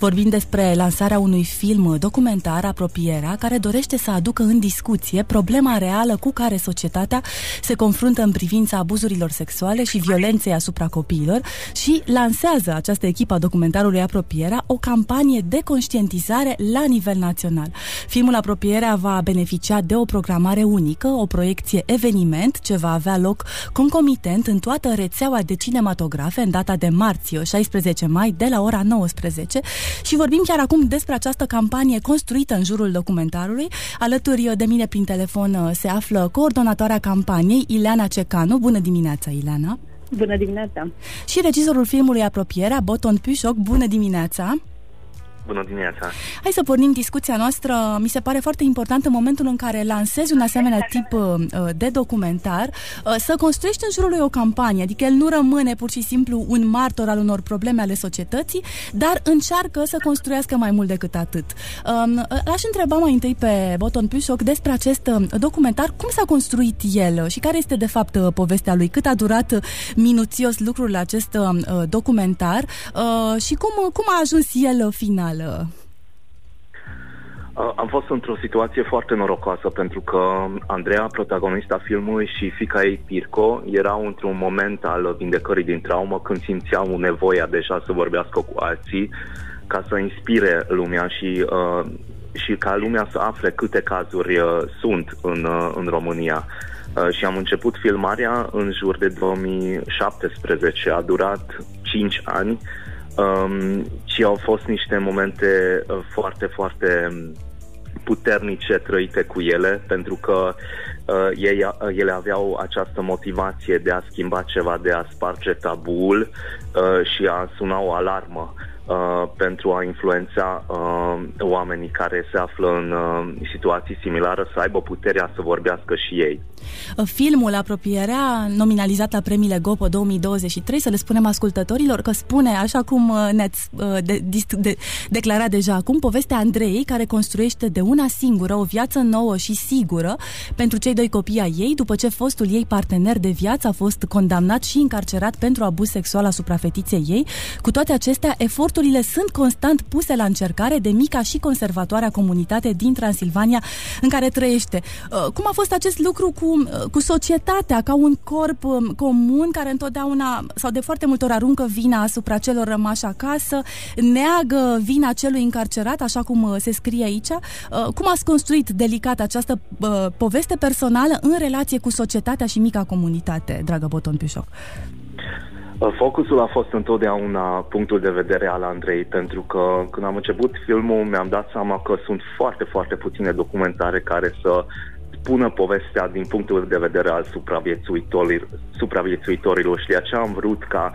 Vorbim despre lansarea unui film documentar, Apropierea, care dorește să aducă în discuție problema reală cu care societatea se confruntă în privința abuzurilor sexuale și violenței asupra copiilor și lansează această echipă a documentarului Apropierea o campanie de conștientizare la nivel național. Filmul Apropierea va beneficia de o programare unică, o proiecție eveniment ce va avea loc concomitent în toată rețeaua de cinematografe în data de marți, 16 mai, de la ora 19 și vorbim chiar acum despre această campanie construită în jurul documentarului. Alături de mine prin telefon uh, se află coordonatoarea campaniei, Ileana Cecanu. Bună dimineața, Ileana! Bună dimineața! Și regizorul filmului Apropierea, Boton Pușoc. Bună dimineața! Bună dimineața! Hai să pornim discuția noastră. Mi se pare foarte important în momentul în care lansezi un asemenea tip uh, de documentar uh, să construiești în jurul lui o campanie, adică el nu rămâne pur și simplu un martor al unor probleme ale societății, dar încearcă să construiască mai mult decât atât. Um, aș întreba mai întâi pe Boton Pușoc despre acest uh, documentar, cum s-a construit el și care este de fapt povestea lui, cât a durat minuțios lucrul acest documentar și cum, cum a ajuns el final generală? Am fost într-o situație foarte norocoasă pentru că Andreea, protagonista filmului și fica ei, Pirco, erau într-un moment al vindecării din traumă când simțeau nevoia deja să vorbească cu alții ca să inspire lumea și, uh, și ca lumea să afle câte cazuri uh, sunt în, uh, în România. Uh, și am început filmarea în jur de 2017. A durat 5 ani uh, um, și au fost niște momente uh, foarte, foarte puternice trăite cu ele, pentru că uh, ei, uh, ele aveau această motivație de a schimba ceva, de a sparge tabul uh, și a suna o alarmă. Uh, pentru a influența uh, oamenii care se află în uh, situații similare să aibă puterea să vorbească și ei. Filmul Apropierea, nominalizat la premiile GOPO 2023, să le spunem ascultătorilor că spune, așa cum uh, ne-ați uh, de, de, de, declarat deja acum, povestea Andrei, care construiește de una singură o viață nouă și sigură pentru cei doi copii ai ei, după ce fostul ei partener de viață a fost condamnat și încarcerat pentru abuz sexual asupra fetiței ei. Cu toate acestea, eforturile sunt constant puse la încercare de mica și conservatoarea comunitate din Transilvania în care trăiește. Uh, cum a fost acest lucru cu Uh, cu societatea ca un corp um, comun care întotdeauna sau de foarte multe ori aruncă vina asupra celor rămași acasă, neagă vina celui încarcerat, așa cum uh, se scrie aici. Uh, cum ați construit delicat această poveste personală în relație cu societatea și mica comunitate, dragă Boton Pișoc? Focusul a fost întotdeauna punctul de vedere al Andrei, pentru că când am început filmul mi-am dat seama că sunt foarte, foarte puține documentare care să spună povestea din punctul de vedere al supraviețuitorilor, supraviețuitorilor. Și de aceea am vrut ca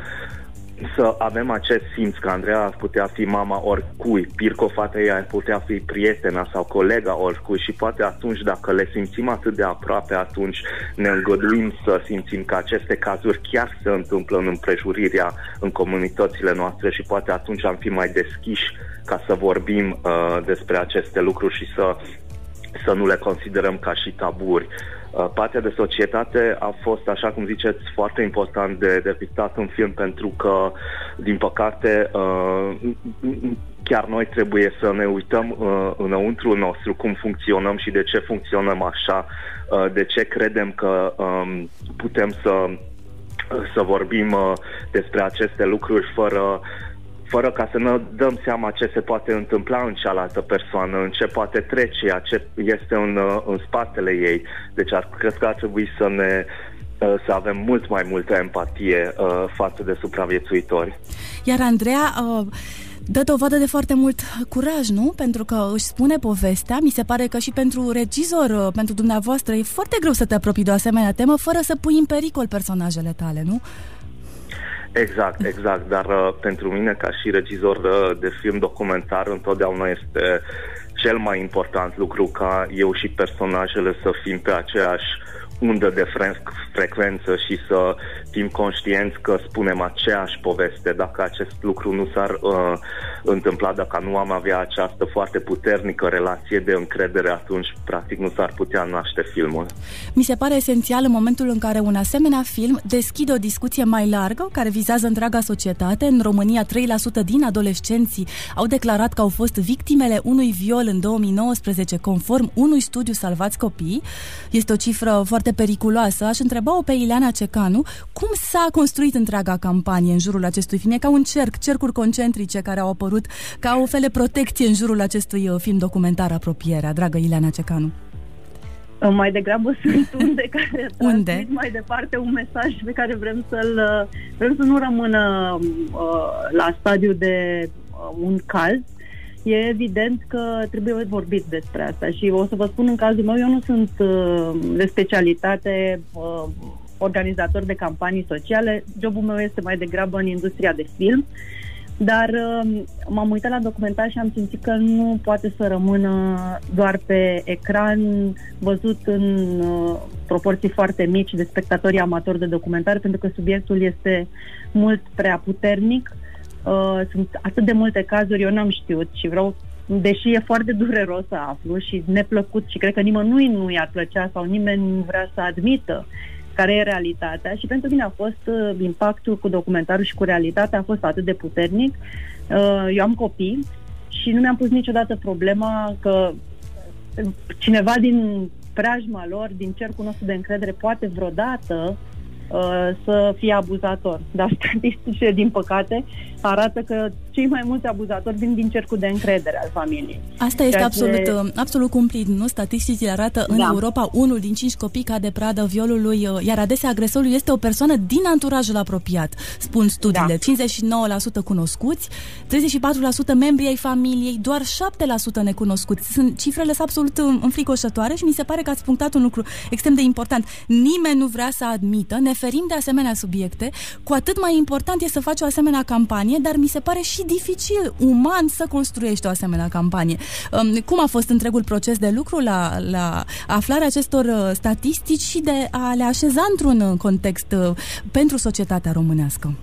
să avem acest simț că Andreea ar putea fi mama oricui, Pirco, fata ei ar putea fi prietena sau colega oricui și poate atunci dacă le simțim atât de aproape, atunci ne îngăduim să simțim că aceste cazuri chiar se întâmplă în împrejurirea în comunitățile noastre și poate atunci am fi mai deschiși ca să vorbim uh, despre aceste lucruri și să să nu le considerăm ca și taburi. Uh, partea de societate a fost, așa cum ziceți, foarte important de depictat în film pentru că, din păcate, uh, chiar noi trebuie să ne uităm uh, înăuntru nostru cum funcționăm și de ce funcționăm așa, de ce credem că um, putem să, să vorbim despre aceste lucruri fără fără ca să ne dăm seama ce se poate întâmpla în cealaltă persoană, în ce poate trece, ce este în, în spatele ei. Deci ar, cred că ar trebui să ne uh, să avem mult mai multă empatie uh, față de supraviețuitori. Iar Andreea, uh, dă dovadă de foarte mult curaj, nu? Pentru că își spune povestea. Mi se pare că și pentru regizor, uh, pentru dumneavoastră, e foarte greu să te apropii de o asemenea temă fără să pui în pericol personajele tale, nu? Exact, exact, dar uh, pentru mine ca și regizor uh, de film documentar întotdeauna este cel mai important lucru ca eu și personajele să fim pe aceeași undă de fre- frecvență și să fim conștienți că spunem aceeași poveste. Dacă acest lucru nu s-ar uh, întâmpla, dacă nu am avea această foarte puternică relație de încredere, atunci practic nu s-ar putea naște filmul. Mi se pare esențial în momentul în care un asemenea film deschide o discuție mai largă care vizează întreaga societate. În România, 3% din adolescenții au declarat că au fost victimele unui viol în 2019, conform unui studiu Salvați Copii. Este o cifră foarte periculoasă. Aș întreba-o pe Ileana Cecanu cum s-a construit întreaga campanie în jurul acestui film. E ca un cerc, cercuri concentrice care au apărut ca o fel de protecție în jurul acestui uh, film documentar Apropierea. Dragă Ileana Cecanu. Mai degrabă sunt unde care unde? mai departe un mesaj pe care vrem să-l vrem să nu rămână uh, la stadiu de uh, un caz. E evident că trebuie vorbit despre asta și o să vă spun în cazul meu, eu nu sunt uh, de specialitate uh, organizator de campanii sociale, jobul meu este mai degrabă în industria de film. Uh, dar uh, m-am uitat la documentar și am simțit că nu poate să rămână doar pe ecran, văzut în uh, proporții foarte mici de spectatorii amatori de documentar, pentru că subiectul este mult prea puternic. Uh, sunt atât de multe cazuri, eu n-am știut și vreau deși e foarte dureros să aflu și neplăcut și cred că nimănui nu i-ar plăcea sau nimeni nu vrea să admită care e realitatea și pentru mine a fost uh, impactul cu documentarul și cu realitatea a fost atât de puternic. Uh, eu am copii și nu mi-am pus niciodată problema că cineva din preajma lor, din cercul nostru de încredere, poate vreodată uh, să fie abuzator. Dar statisticile, din păcate, arată că cei mai mulți abuzatori vin din cercul de încredere al familiei. Asta este absolut, ce... Uh, absolut cumplit, nu? Statisticile arată în da. Europa unul din cinci copii cade pradă violului, uh, iar adesea agresorul este o persoană din anturajul apropiat, spun studiile. Da. 59% cunoscuți, 34% membri ai familiei, doar 7% necunoscuți. Sunt cifrele sunt absolut uh, înfricoșătoare și mi se pare că ați punctat un lucru extrem de important. Nimeni nu vrea să admită, ne ferim de asemenea subiecte, cu atât mai important e să faci o asemenea campanie, dar mi se pare și dificil, uman, să construiești o asemenea campanie. Um, cum a fost întregul proces de lucru la, la aflarea acestor uh, statistici și de a le așeza într-un uh, context uh, pentru societatea românească?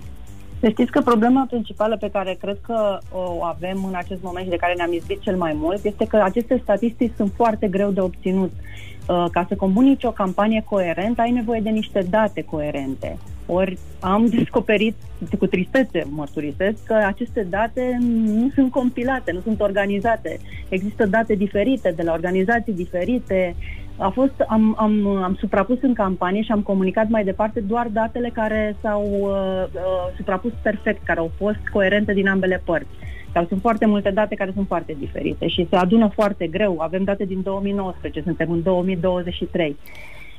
Să știți că problema principală pe care cred că o avem în acest moment și de care ne-am izbit cel mai mult este că aceste statistici sunt foarte greu de obținut. Ca să comunici o campanie coerentă, ai nevoie de niște date coerente. Ori am descoperit cu tristețe, mărturisesc, că aceste date nu sunt compilate, nu sunt organizate. Există date diferite de la organizații diferite. A fost, am, am, am suprapus în campanie și am comunicat mai departe doar datele care s-au uh, uh, suprapus perfect, care au fost coerente din ambele părți. Sau sunt foarte multe date care sunt foarte diferite și se adună foarte greu. Avem date din 2019, suntem în 2023.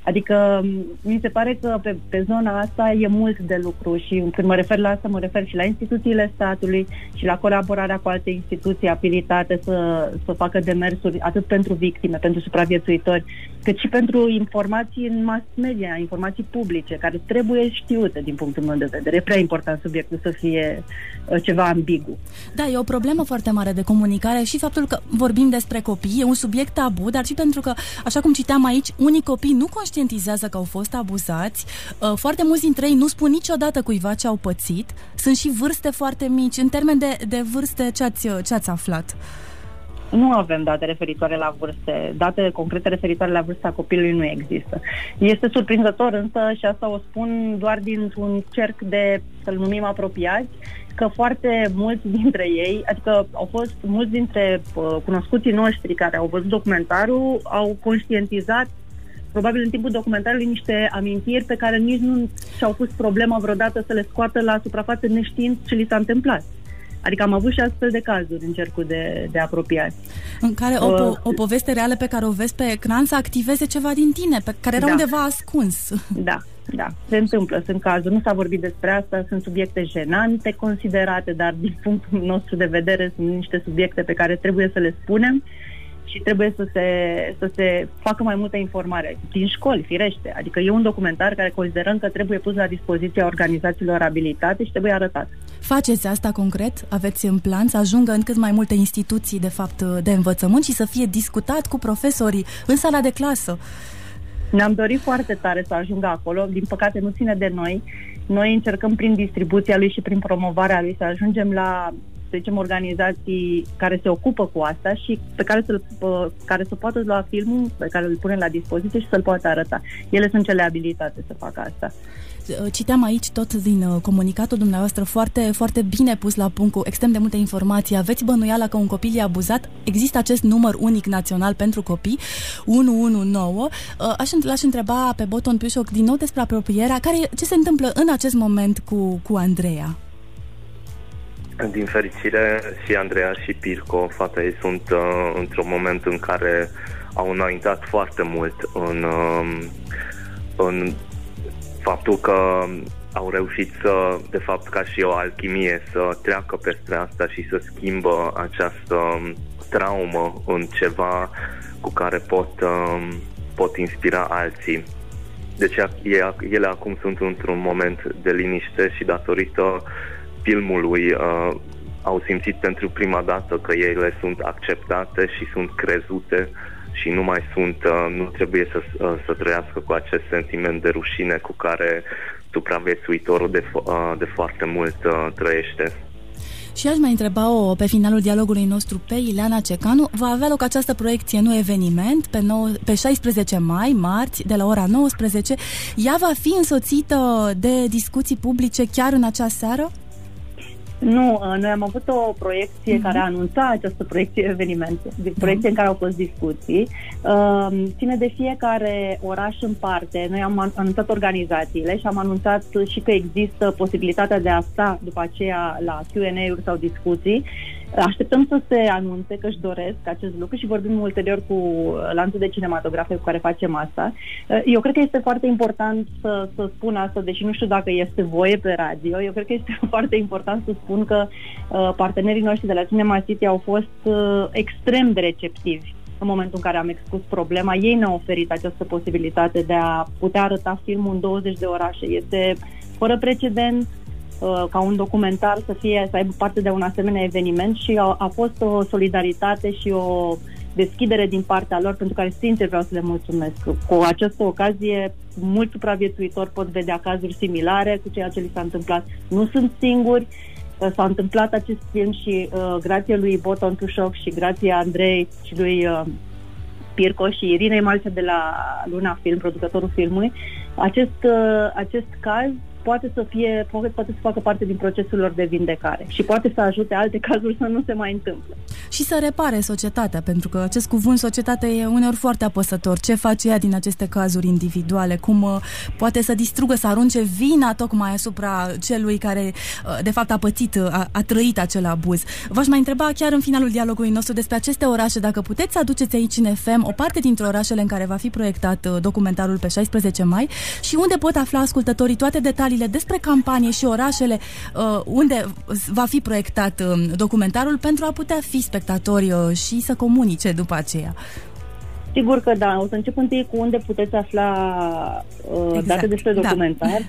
Adică mi se pare că pe, pe zona asta e mult de lucru și când mă refer la asta, mă refer și la instituțiile statului și la colaborarea cu alte instituții abilitate să, să facă demersuri atât pentru victime, pentru supraviețuitori, cât și pentru informații în mass media, informații publice, care trebuie știute din punctul meu de vedere. E prea important subiectul să fie uh, ceva ambigu. Da, e o problemă foarte mare de comunicare și faptul că vorbim despre copii, e un subiect tabu, dar și pentru că, așa cum citeam aici, unii copii nu conștientizează că au fost abuzați, uh, foarte mulți dintre ei nu spun niciodată cuiva ce au pățit, sunt și vârste foarte mici. În termen de, de vârste, ce ați, ce ați aflat? Nu avem date referitoare la vârste. Date concrete referitoare la vârsta copilului nu există. Este surprinzător însă, și asta o spun doar dintr-un cerc de, să-l numim apropiați, că foarte mulți dintre ei, adică au fost mulți dintre uh, cunoscuții noștri care au văzut documentarul, au conștientizat probabil în timpul documentarului niște amintiri pe care nici nu și-au pus problema vreodată să le scoată la suprafață neștiind ce li s-a întâmplat. Adică am avut și astfel de cazuri în cercul de, de apropiați. În care o, po- uh, o poveste reală pe care o vezi pe ecran să activeze ceva din tine, pe care era da. undeva ascuns. Da, da, se întâmplă, sunt cazuri. Nu s-a vorbit despre asta, sunt subiecte jenante considerate, dar din punctul nostru de vedere sunt niște subiecte pe care trebuie să le spunem și trebuie să se, să se facă mai multă informare din școli, firește. Adică e un documentar care considerăm că trebuie pus la dispoziția organizațiilor abilitate și trebuie arătat. Faceți asta concret? Aveți în plan să ajungă în cât mai multe instituții, de fapt, de învățământ și să fie discutat cu profesorii în sala de clasă? Ne-am dorit foarte tare să ajungă acolo, din păcate nu ține de noi Noi încercăm prin distribuția lui și prin promovarea lui să ajungem la să zicem, organizații care se ocupă cu asta și pe care să, care să poată lua filmul pe care îl punem la dispoziție și să-l poată arăta. Ele sunt cele abilitate să facă asta. Citeam aici tot din uh, comunicatul dumneavoastră foarte, foarte bine pus la punct cu extrem de multe informații. Aveți bănuiala că un copil e abuzat? Există acest număr unic național pentru copii, 119. Uh, aș, l-aș întreba pe Boton Piușoc din nou despre apropierea. Care, ce se întâmplă în acest moment cu, cu Andreea? Din fericire și Andreea și Pirco, fata ei, sunt uh, într-un moment în care au înaintat foarte mult în, uh, în faptul că au reușit să, de fapt, ca și o alchimie, să treacă peste asta și să schimbă această traumă în ceva cu care pot, uh, pot inspira alții. Deci ele acum sunt într-un moment de liniște și datorită filmului uh, au simțit pentru prima dată că ele sunt acceptate și sunt crezute și nu mai sunt, uh, nu trebuie să, uh, să trăiască cu acest sentiment de rușine cu care supraviețuitorul de, uh, de foarte mult uh, trăiește. Și aș mai întreba-o pe finalul dialogului nostru pe Ileana Cecanu. Va avea loc această proiecție, nu eveniment, pe, nou, pe 16 mai, marți, de la ora 19. Ea va fi însoțită de discuții publice chiar în acea seară? Nu, uh, noi am avut o proiecție uh-huh. care a anunțat această proiecție eveniment, proiecție uh-huh. în care au fost discuții. Uh, ține de fiecare oraș în parte. Noi am anunțat organizațiile și am anunțat și că există posibilitatea de a sta după aceea la Q&A-uri sau discuții Așteptăm să se anunțe că își doresc acest lucru și vorbim ulterior cu lanțul de cinematografe cu care facem asta. Eu cred că este foarte important să, să spun asta, deși nu știu dacă este voie pe radio. Eu cred că este foarte important să spun că uh, partenerii noștri de la Cinema City au fost uh, extrem de receptivi în momentul în care am expus problema. Ei ne-au oferit această posibilitate de a putea arăta filmul în 20 de orașe. Este fără precedent, Uh, ca un documentar să fie să aibă parte de un asemenea eveniment și a, a fost o solidaritate și o deschidere din partea lor pentru care sincer vreau să le mulțumesc. Cu această ocazie, mulți supraviețuitori pot vedea cazuri similare cu ceea ce li s-a întâmplat. Nu sunt singuri, uh, s-a întâmplat acest film și uh, grație lui Boton Tușoc și grație Andrei și lui uh, Pirco și Irinei Malcea de la Luna Film, producătorul filmului, acest, uh, acest caz poate să fie, poate, poate să facă parte din procesul lor de vindecare și poate să ajute alte cazuri să nu se mai întâmple. Și să repare societatea, pentru că acest cuvânt societate e uneori foarte apăsător. Ce face ea din aceste cazuri individuale? Cum uh, poate să distrugă, să arunce vina tocmai asupra celui care uh, de fapt a pățit, uh, a, a trăit acel abuz. V-aș mai întreba chiar în finalul dialogului nostru despre aceste orașe, dacă puteți să aduceți aici în FM o parte dintre orașele în care va fi proiectat uh, documentarul pe 16 mai și unde pot afla ascultătorii toate detaliile detaliile despre campanie și orașele uh, unde va fi proiectat uh, documentarul pentru a putea fi spectatori uh, și să comunice după aceea. Sigur că da. O să încep întâi cu unde puteți afla uh, exact. date despre da. documentar.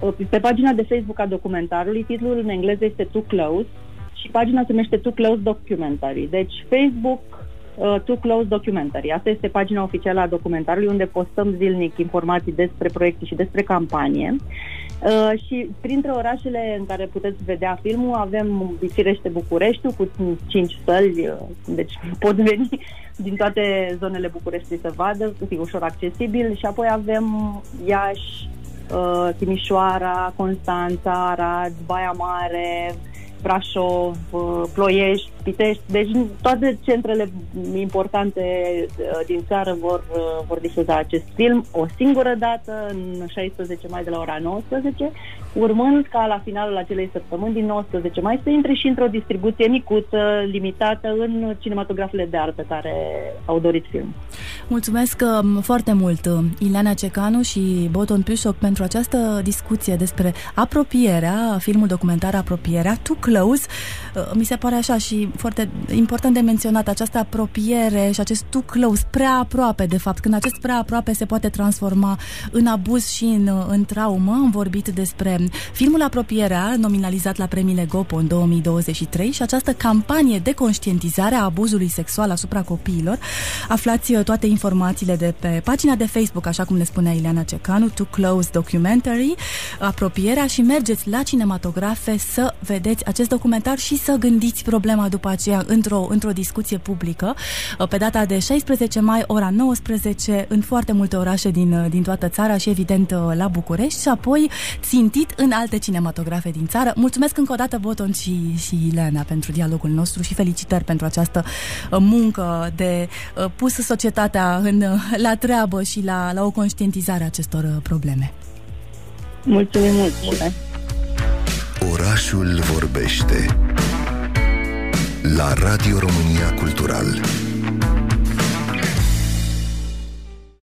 Da. Pe pagina de Facebook a documentarului, titlul în engleză este Too Close și pagina se numește Too Close Documentary. Deci Facebook uh, Too Close Documentary. Asta este pagina oficială a documentarului unde postăm zilnic informații despre proiecte și despre campanie. Uh, și printre orașele în care puteți vedea filmul avem Firește Bucureștiul cu 5 săli, uh, deci pot veni din toate zonele București să vadă, cu ușor accesibil. Și apoi avem Iași, uh, Timișoara, Constanța, Arad, Baia Mare, Brașov, uh, Ploiești, Pitești, deci toate centrele importante uh, din țară vor, uh, vor difuza acest film o singură dată, în 16 mai de la ora 19, urmând ca la finalul acelei săptămâni, din 19 mai, să intre și într-o distribuție micuță, limitată, în cinematografele de artă care au dorit film. Mulțumesc um, foarte mult, Ileana Cecanu și Boton Piușoc, pentru această discuție despre apropierea, filmul documentar Apropierea, Tu close, uh, mi se pare așa și foarte important de menționat această apropiere și acest too close, prea aproape de fapt, când acest prea aproape se poate transforma în abuz și în, uh, în traumă. Am vorbit despre filmul Apropierea, nominalizat la premiile Gopo în 2023 și această campanie de conștientizare a abuzului sexual asupra copiilor. Aflați uh, toate informațiile informațiile de pe pagina de Facebook, așa cum ne spunea Ileana Cecanu, To Close Documentary, apropierea și mergeți la cinematografe să vedeți acest documentar și să gândiți problema după aceea într-o, într-o discuție publică. Pe data de 16 mai, ora 19, în foarte multe orașe din, din toată țara și evident la București și apoi țintit în alte cinematografe din țară. Mulțumesc încă o dată, Boton și, și Ileana, pentru dialogul nostru și felicitări pentru această uh, muncă de uh, pus societatea în, uh, la treabă și la, la o conștientizare a acestor probleme. Mulțumim mult! Orașul vorbește la Radio România Cultural.